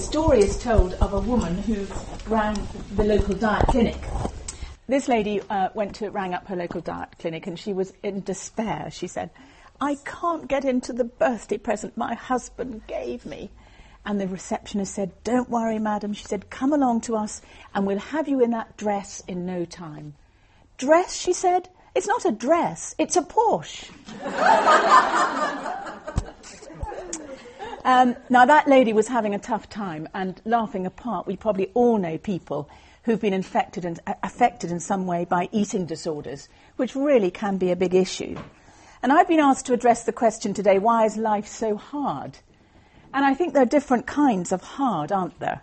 story is told of a woman who rang the local diet clinic. This lady uh, went to rang up her local diet clinic and she was in despair. She said, I can't get into the birthday present my husband gave me. And the receptionist said, Don't worry, madam. She said, Come along to us and we'll have you in that dress in no time. Dress, she said? It's not a dress, it's a Porsche. um, now, that lady was having a tough time, and laughing apart, we probably all know people who've been infected and uh, affected in some way by eating disorders, which really can be a big issue. And I've been asked to address the question today why is life so hard? And I think there are different kinds of hard, aren't there?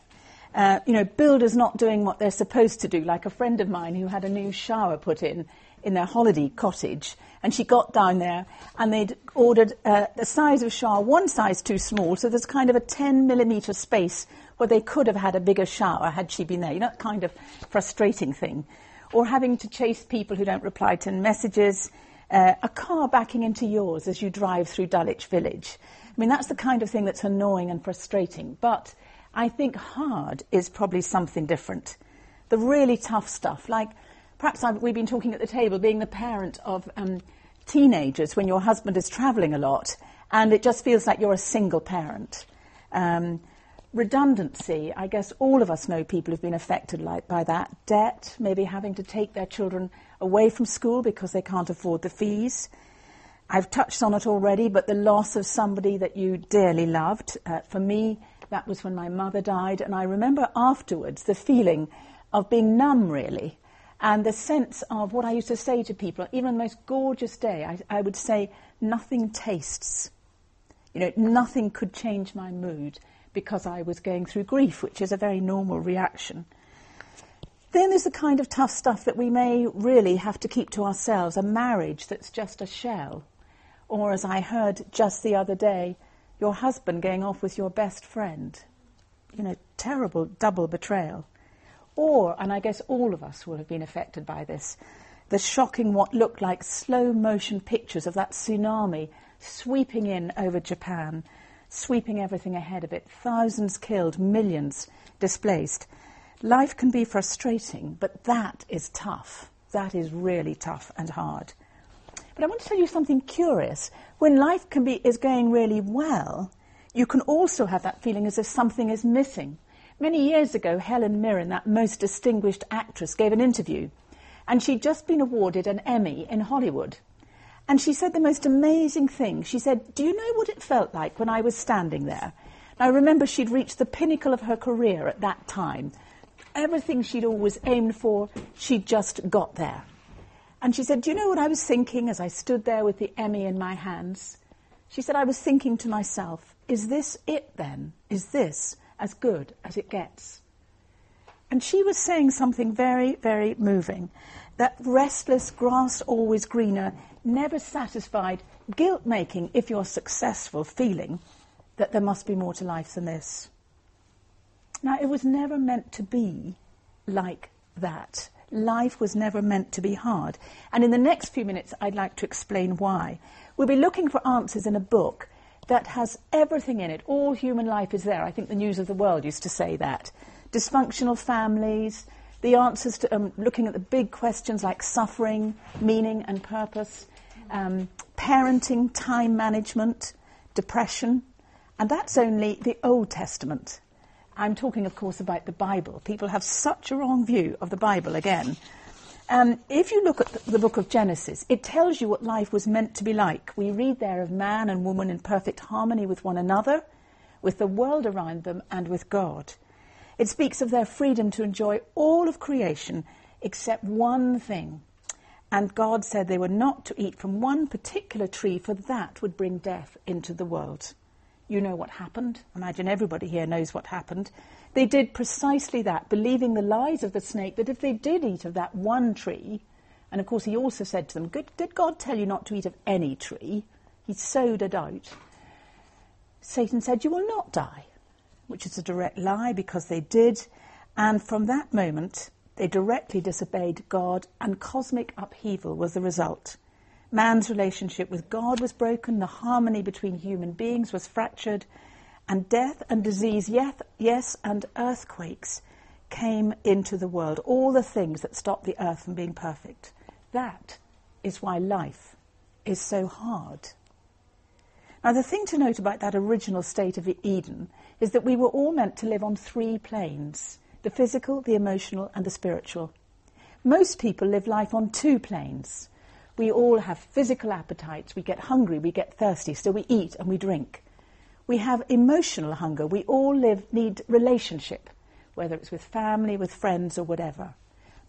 Uh, you know, builders not doing what they're supposed to do, like a friend of mine who had a new shower put in in their holiday cottage, and she got down there and they'd ordered uh, the size of shower, one size too small, so there's kind of a 10 millimetre space where they could have had a bigger shower had she been there. You know, that kind of frustrating thing. Or having to chase people who don't reply to messages, uh, a car backing into yours as you drive through Dulwich Village. I mean, that's the kind of thing that's annoying and frustrating. But I think hard is probably something different. The really tough stuff, like perhaps I've, we've been talking at the table, being the parent of um, teenagers when your husband is travelling a lot and it just feels like you're a single parent. Um, redundancy, I guess all of us know people who've been affected like, by that. Debt, maybe having to take their children away from school because they can't afford the fees. I've touched on it already, but the loss of somebody that you dearly loved. Uh, for me, that was when my mother died, and I remember afterwards the feeling of being numb, really, and the sense of what I used to say to people, even on the most gorgeous day, I, I would say, nothing tastes. You know, nothing could change my mood because I was going through grief, which is a very normal reaction. Then there's the kind of tough stuff that we may really have to keep to ourselves a marriage that's just a shell. Or, as I heard just the other day, your husband going off with your best friend. You know, terrible double betrayal. Or, and I guess all of us will have been affected by this, the shocking, what looked like slow motion pictures of that tsunami sweeping in over Japan, sweeping everything ahead of it. Thousands killed, millions displaced. Life can be frustrating, but that is tough. That is really tough and hard. But I want to tell you something curious. When life can be, is going really well, you can also have that feeling as if something is missing. Many years ago, Helen Mirren, that most distinguished actress, gave an interview, and she'd just been awarded an Emmy in Hollywood. And she said the most amazing thing. She said, Do you know what it felt like when I was standing there? Now, remember, she'd reached the pinnacle of her career at that time. Everything she'd always aimed for, she'd just got there. And she said, Do you know what I was thinking as I stood there with the Emmy in my hands? She said, I was thinking to myself, Is this it then? Is this as good as it gets. And she was saying something very, very moving that restless, grass always greener, never satisfied, guilt making, if you're successful, feeling that there must be more to life than this. Now, it was never meant to be like that. Life was never meant to be hard. And in the next few minutes, I'd like to explain why. We'll be looking for answers in a book that has everything in it. All human life is there. I think the News of the World used to say that. Dysfunctional families, the answers to um, looking at the big questions like suffering, meaning, and purpose, um, parenting, time management, depression, and that's only the Old Testament. I'm talking, of course, about the Bible. People have such a wrong view of the Bible again. Um, if you look at the, the book of Genesis, it tells you what life was meant to be like. We read there of man and woman in perfect harmony with one another, with the world around them, and with God. It speaks of their freedom to enjoy all of creation except one thing. And God said they were not to eat from one particular tree, for that would bring death into the world. You know what happened. Imagine everybody here knows what happened. They did precisely that, believing the lies of the snake that if they did eat of that one tree, and of course he also said to them, Did God tell you not to eat of any tree? He sowed a doubt. Satan said, You will not die, which is a direct lie because they did. And from that moment, they directly disobeyed God, and cosmic upheaval was the result. Man's relationship with God was broken, the harmony between human beings was fractured, And death and disease, yes, yes, and earthquakes came into the world. All the things that stop the earth from being perfect. That is why life is so hard. Now, the thing to note about that original state of Eden is that we were all meant to live on three planes the physical, the emotional, and the spiritual. Most people live life on two planes. We all have physical appetites, we get hungry, we get thirsty, so we eat and we drink. We have emotional hunger, we all live, need relationship, whether it's with family, with friends, or whatever.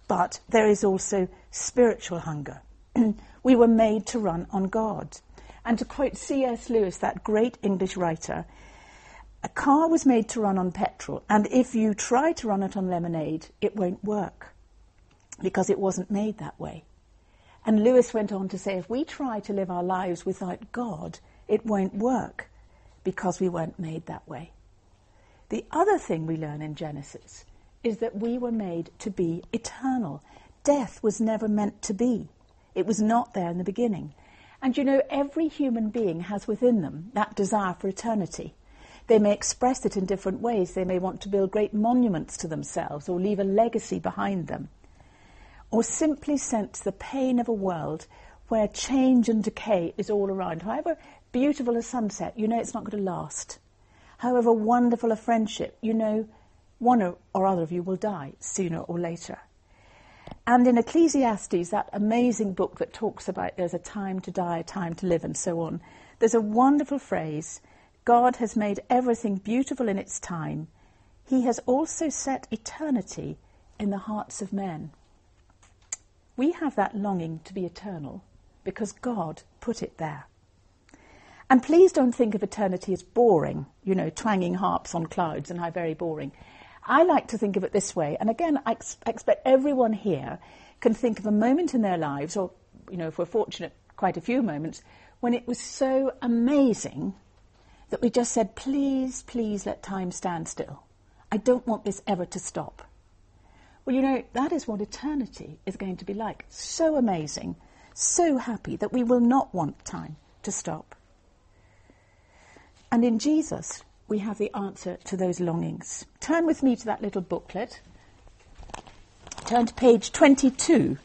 But there is also spiritual hunger. we were made to run on God. And to quote C.S. Lewis, that great English writer, a car was made to run on petrol, and if you try to run it on lemonade, it won't work because it wasn't made that way. And Lewis went on to say if we try to live our lives without God, it won't work because we weren't made that way. The other thing we learn in Genesis is that we were made to be eternal. Death was never meant to be, it was not there in the beginning. And you know, every human being has within them that desire for eternity. They may express it in different ways. They may want to build great monuments to themselves or leave a legacy behind them. Or simply sense the pain of a world where change and decay is all around. However beautiful a sunset, you know it's not going to last. However wonderful a friendship, you know one or other of you will die sooner or later. And in Ecclesiastes, that amazing book that talks about there's a time to die, a time to live, and so on, there's a wonderful phrase God has made everything beautiful in its time. He has also set eternity in the hearts of men. We have that longing to be eternal because God put it there. And please don't think of eternity as boring, you know, twanging harps on clouds and how very boring. I like to think of it this way, and again, I ex- expect everyone here can think of a moment in their lives, or, you know, if we're fortunate, quite a few moments, when it was so amazing that we just said, please, please let time stand still. I don't want this ever to stop. Well, you know, that is what eternity is going to be like. So amazing, so happy that we will not want time to stop. And in Jesus, we have the answer to those longings. Turn with me to that little booklet. Turn to page 22.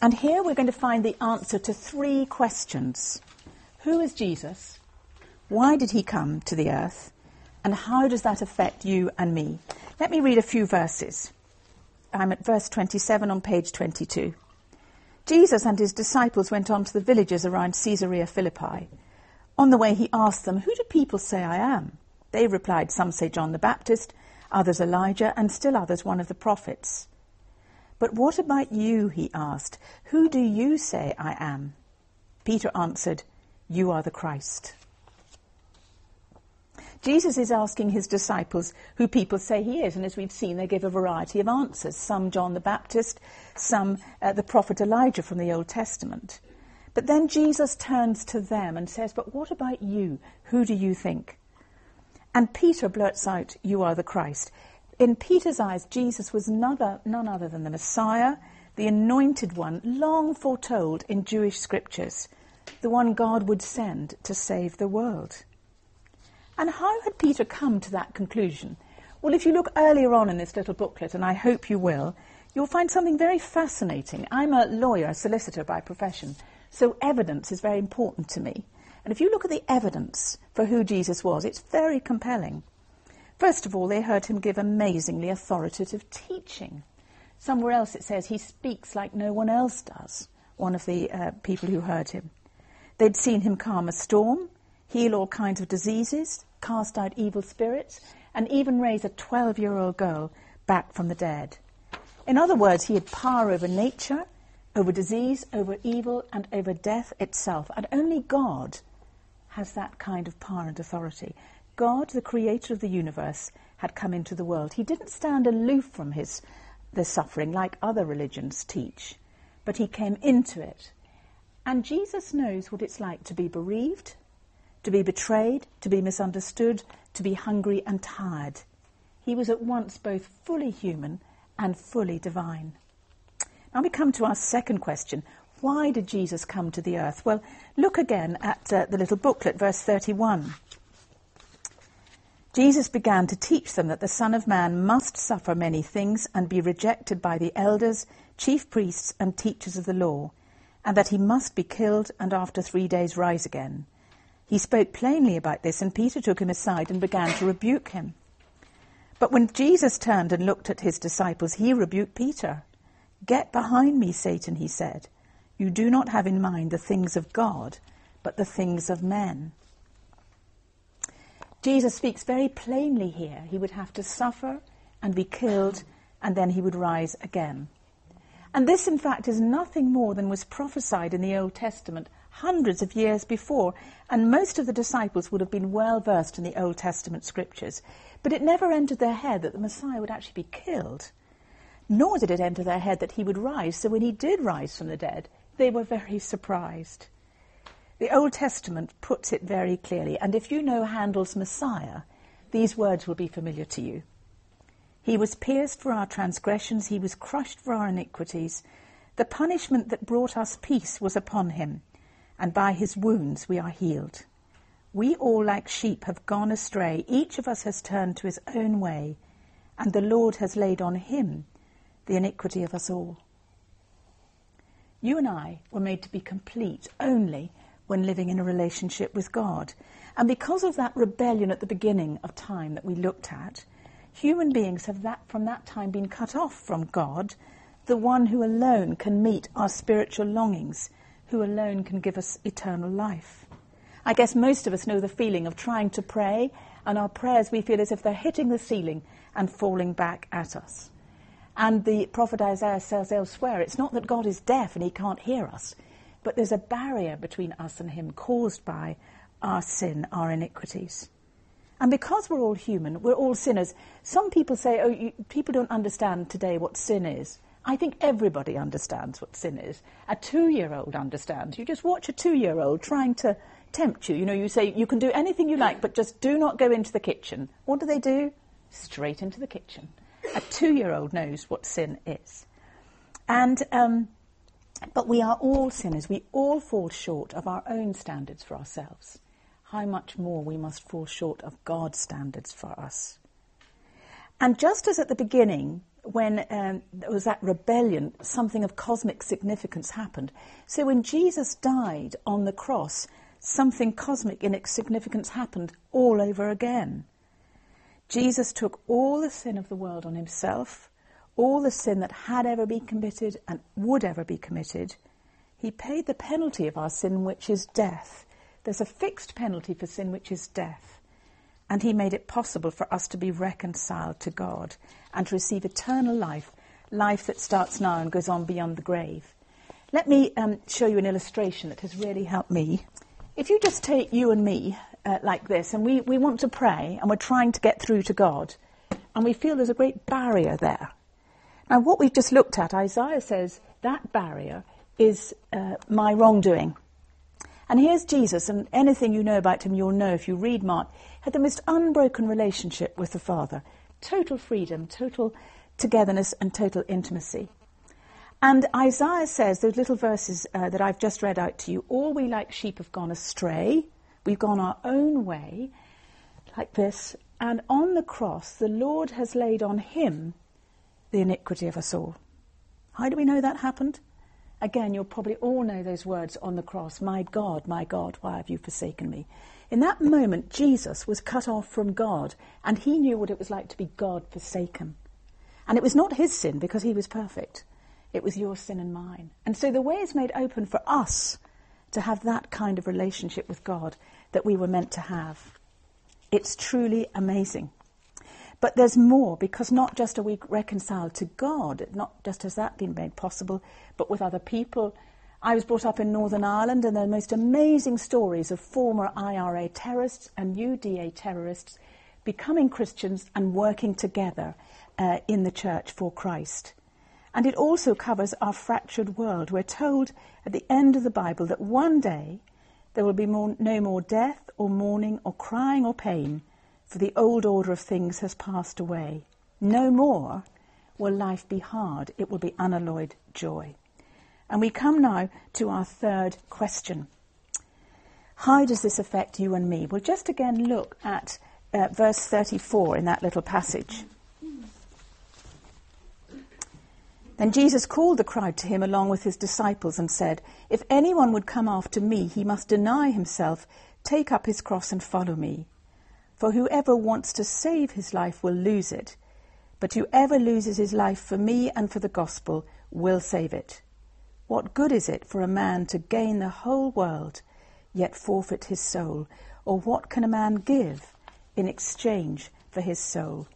And here we're going to find the answer to three questions. Who is Jesus? Why did he come to the earth? And how does that affect you and me? Let me read a few verses. I'm at verse 27 on page 22. Jesus and his disciples went on to the villages around Caesarea Philippi. On the way, he asked them, Who do people say I am? They replied, Some say John the Baptist, others Elijah, and still others one of the prophets. But what about you? he asked. Who do you say I am? Peter answered, You are the Christ. Jesus is asking his disciples who people say he is, and as we've seen, they give a variety of answers. Some John the Baptist, some uh, the prophet Elijah from the Old Testament. But then Jesus turns to them and says, But what about you? Who do you think? And Peter blurts out, You are the Christ in Peter's eyes, Jesus was none other, none other than the Messiah, the anointed one, long foretold in Jewish scriptures, the one God would send to save the world. And how had Peter come to that conclusion? Well, if you look earlier on in this little booklet, and I hope you will, you'll find something very fascinating. I'm a lawyer, a solicitor by profession, so evidence is very important to me. And if you look at the evidence for who Jesus was, it's very compelling. First of all, they heard him give amazingly authoritative teaching. Somewhere else it says he speaks like no one else does, one of the uh, people who heard him. They'd seen him calm a storm, heal all kinds of diseases, cast out evil spirits, and even raise a 12 year old girl back from the dead. In other words, he had power over nature, over disease, over evil, and over death itself. And only God has that kind of power and authority. God, the creator of the universe, had come into the world. He didn't stand aloof from his the suffering like other religions teach, but he came into it. And Jesus knows what it's like to be bereaved, to be betrayed, to be misunderstood, to be hungry and tired. He was at once both fully human and fully divine. Now we come to our second question. Why did Jesus come to the earth? Well, look again at uh, the little booklet, verse 31. Jesus began to teach them that the Son of Man must suffer many things and be rejected by the elders, chief priests, and teachers of the law, and that he must be killed and after three days rise again. He spoke plainly about this, and Peter took him aside and began to rebuke him. But when Jesus turned and looked at his disciples, he rebuked Peter. Get behind me, Satan, he said. You do not have in mind the things of God, but the things of men. Jesus speaks very plainly here. He would have to suffer and be killed, and then he would rise again. And this, in fact, is nothing more than was prophesied in the Old Testament hundreds of years before, and most of the disciples would have been well versed in the Old Testament scriptures. But it never entered their head that the Messiah would actually be killed, nor did it enter their head that he would rise. So when he did rise from the dead, they were very surprised. The Old Testament puts it very clearly, and if you know Handel's Messiah, these words will be familiar to you. He was pierced for our transgressions, he was crushed for our iniquities. The punishment that brought us peace was upon him, and by his wounds we are healed. We all, like sheep, have gone astray. Each of us has turned to his own way, and the Lord has laid on him the iniquity of us all. You and I were made to be complete only when living in a relationship with God. And because of that rebellion at the beginning of time that we looked at, human beings have that, from that time been cut off from God, the one who alone can meet our spiritual longings, who alone can give us eternal life. I guess most of us know the feeling of trying to pray, and our prayers we feel as if they're hitting the ceiling and falling back at us. And the prophet Isaiah says elsewhere, it's not that God is deaf and he can't hear us. But there's a barrier between us and Him caused by our sin, our iniquities. And because we're all human, we're all sinners. Some people say, oh, you, people don't understand today what sin is. I think everybody understands what sin is. A two year old understands. You just watch a two year old trying to tempt you. You know, you say, you can do anything you like, but just do not go into the kitchen. What do they do? Straight into the kitchen. A two year old knows what sin is. And um, but we are all sinners. We all fall short of our own standards for ourselves. How much more we must fall short of God's standards for us. And just as at the beginning, when um, there was that rebellion, something of cosmic significance happened. So when Jesus died on the cross, something cosmic in its significance happened all over again. Jesus took all the sin of the world on himself all the sin that had ever been committed and would ever be committed. He paid the penalty of our sin, which is death. There's a fixed penalty for sin, which is death. And he made it possible for us to be reconciled to God and to receive eternal life, life that starts now and goes on beyond the grave. Let me um, show you an illustration that has really helped me. If you just take you and me uh, like this, and we, we want to pray, and we're trying to get through to God, and we feel there's a great barrier there. Now, what we've just looked at, Isaiah says that barrier is uh, my wrongdoing. And here's Jesus, and anything you know about him, you'll know if you read Mark, had the most unbroken relationship with the Father. Total freedom, total togetherness, and total intimacy. And Isaiah says, those little verses uh, that I've just read out to you, all we like sheep have gone astray. We've gone our own way, like this. And on the cross, the Lord has laid on him the iniquity of us all. How do we know that happened? Again, you'll probably all know those words on the cross My God, my God, why have you forsaken me? In that moment, Jesus was cut off from God, and he knew what it was like to be God forsaken. And it was not his sin because he was perfect, it was your sin and mine. And so the way is made open for us to have that kind of relationship with God that we were meant to have. It's truly amazing. But there's more because not just are we reconciled to God, not just has that been made possible, but with other people. I was brought up in Northern Ireland and there are most amazing stories of former IRA terrorists and UDA terrorists becoming Christians and working together uh, in the church for Christ. And it also covers our fractured world. We're told at the end of the Bible that one day there will be more, no more death or mourning or crying or pain for the old order of things has passed away. No more will life be hard, it will be unalloyed joy. And we come now to our third question. How does this affect you and me? Well, just again look at uh, verse 34 in that little passage. Then Jesus called the crowd to him along with his disciples and said, If anyone would come after me, he must deny himself, take up his cross, and follow me. For whoever wants to save his life will lose it, but whoever loses his life for me and for the gospel will save it. What good is it for a man to gain the whole world, yet forfeit his soul? Or what can a man give in exchange for his soul?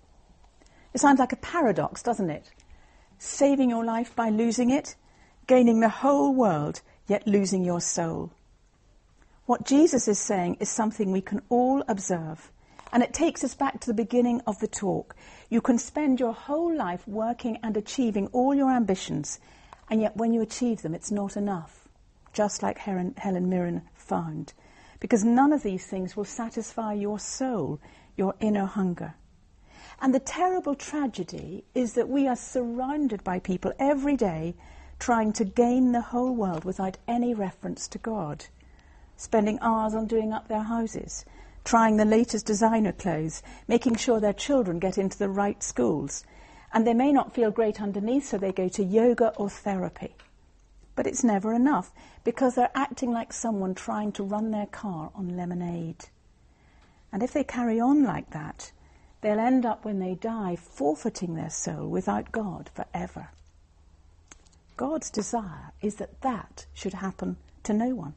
It sounds like a paradox, doesn't it? Saving your life by losing it, gaining the whole world, yet losing your soul. What Jesus is saying is something we can all observe. And it takes us back to the beginning of the talk. You can spend your whole life working and achieving all your ambitions, and yet when you achieve them, it's not enough, just like Helen, Helen Mirren found. Because none of these things will satisfy your soul, your inner hunger. And the terrible tragedy is that we are surrounded by people every day trying to gain the whole world without any reference to God, spending hours on doing up their houses, trying the latest designer clothes, making sure their children get into the right schools. And they may not feel great underneath, so they go to yoga or therapy. But it's never enough because they're acting like someone trying to run their car on lemonade. And if they carry on like that, they'll end up when they die forfeiting their soul without God forever. God's desire is that that should happen to no one.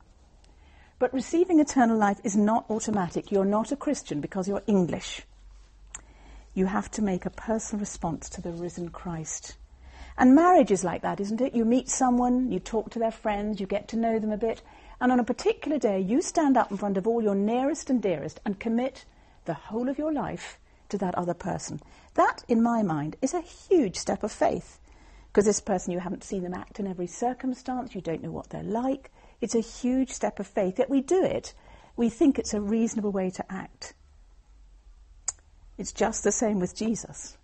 But receiving eternal life is not automatic. You're not a Christian because you're English. You have to make a personal response to the risen Christ. And marriage is like that, isn't it? You meet someone, you talk to their friends, you get to know them a bit, and on a particular day, you stand up in front of all your nearest and dearest and commit the whole of your life to that other person. That, in my mind, is a huge step of faith. Because this person, you haven't seen them act in every circumstance, you don't know what they're like, it's a huge step of faith. Yet we do it. We think it's a reasonable way to act. It's just the same with Jesus,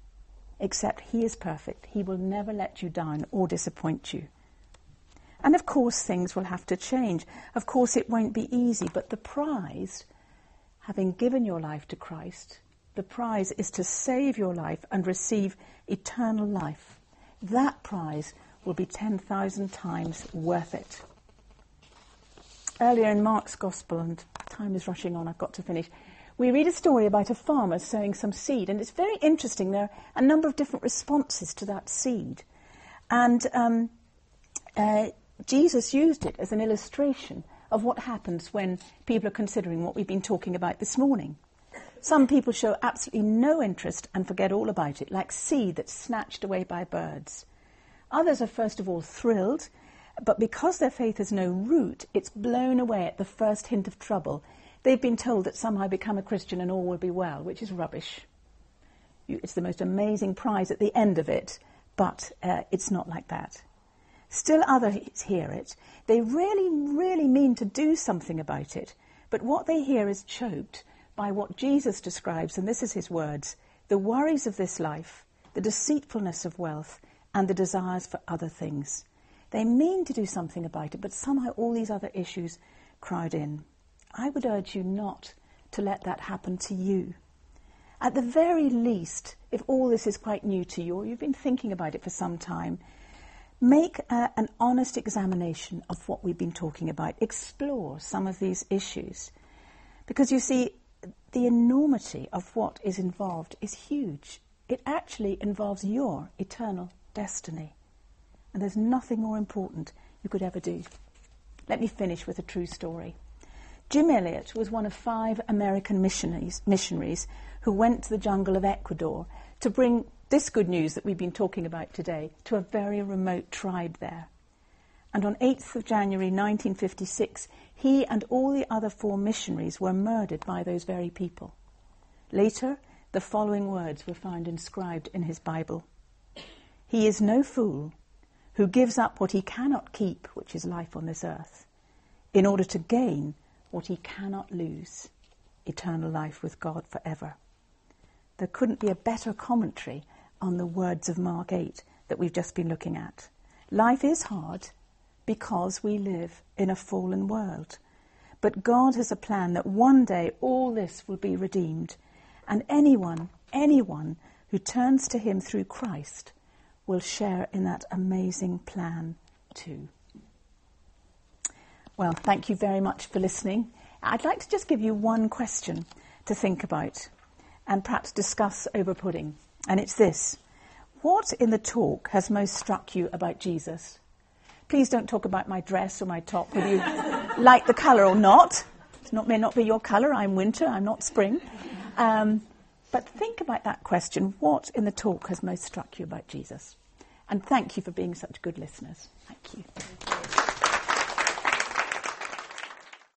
except He is perfect. He will never let you down or disappoint you. And of course, things will have to change. Of course, it won't be easy, but the prize, having given your life to Christ, the prize is to save your life and receive eternal life. That prize will be 10,000 times worth it earlier in Mark's Gospel, and time is rushing on, I've got to finish, we read a story about a farmer sowing some seed, and it's very interesting. There are a number of different responses to that seed. And um, uh, Jesus used it as an illustration of what happens when people are considering what we've been talking about this morning. Some people show absolutely no interest and forget all about it, like seed that's snatched away by birds. Others are first of all thrilled but because their faith has no root, it's blown away at the first hint of trouble. They've been told that somehow become a Christian and all will be well, which is rubbish. It's the most amazing prize at the end of it, but uh, it's not like that. Still others hear it. They really, really mean to do something about it, but what they hear is choked by what Jesus describes, and this is his words the worries of this life, the deceitfulness of wealth, and the desires for other things. They mean to do something about it, but somehow all these other issues crowd in. I would urge you not to let that happen to you. At the very least, if all this is quite new to you or you've been thinking about it for some time, make a, an honest examination of what we've been talking about. Explore some of these issues. Because you see, the enormity of what is involved is huge. It actually involves your eternal destiny and there's nothing more important you could ever do. Let me finish with a true story. Jim Elliot was one of five American missionaries, missionaries who went to the jungle of Ecuador to bring this good news that we've been talking about today to a very remote tribe there. And on 8th of January 1956, he and all the other four missionaries were murdered by those very people. Later, the following words were found inscribed in his Bible He is no fool who gives up what he cannot keep, which is life on this earth, in order to gain what he cannot lose, eternal life with God forever. There couldn't be a better commentary on the words of Mark 8 that we've just been looking at. Life is hard, because we live in a fallen world. But God has a plan that one day all this will be redeemed, and anyone, anyone who turns to Him through Christ will share in that amazing plan too. Well, thank you very much for listening. I'd like to just give you one question to think about and perhaps discuss over pudding. And it's this What in the talk has most struck you about Jesus? Please don't talk about my dress or my top, whether you like the colour or not. It may not be your colour. I'm winter, I'm not spring. Um, but think about that question what in the talk has most struck you about Jesus? And thank you for being such good listeners. Thank you.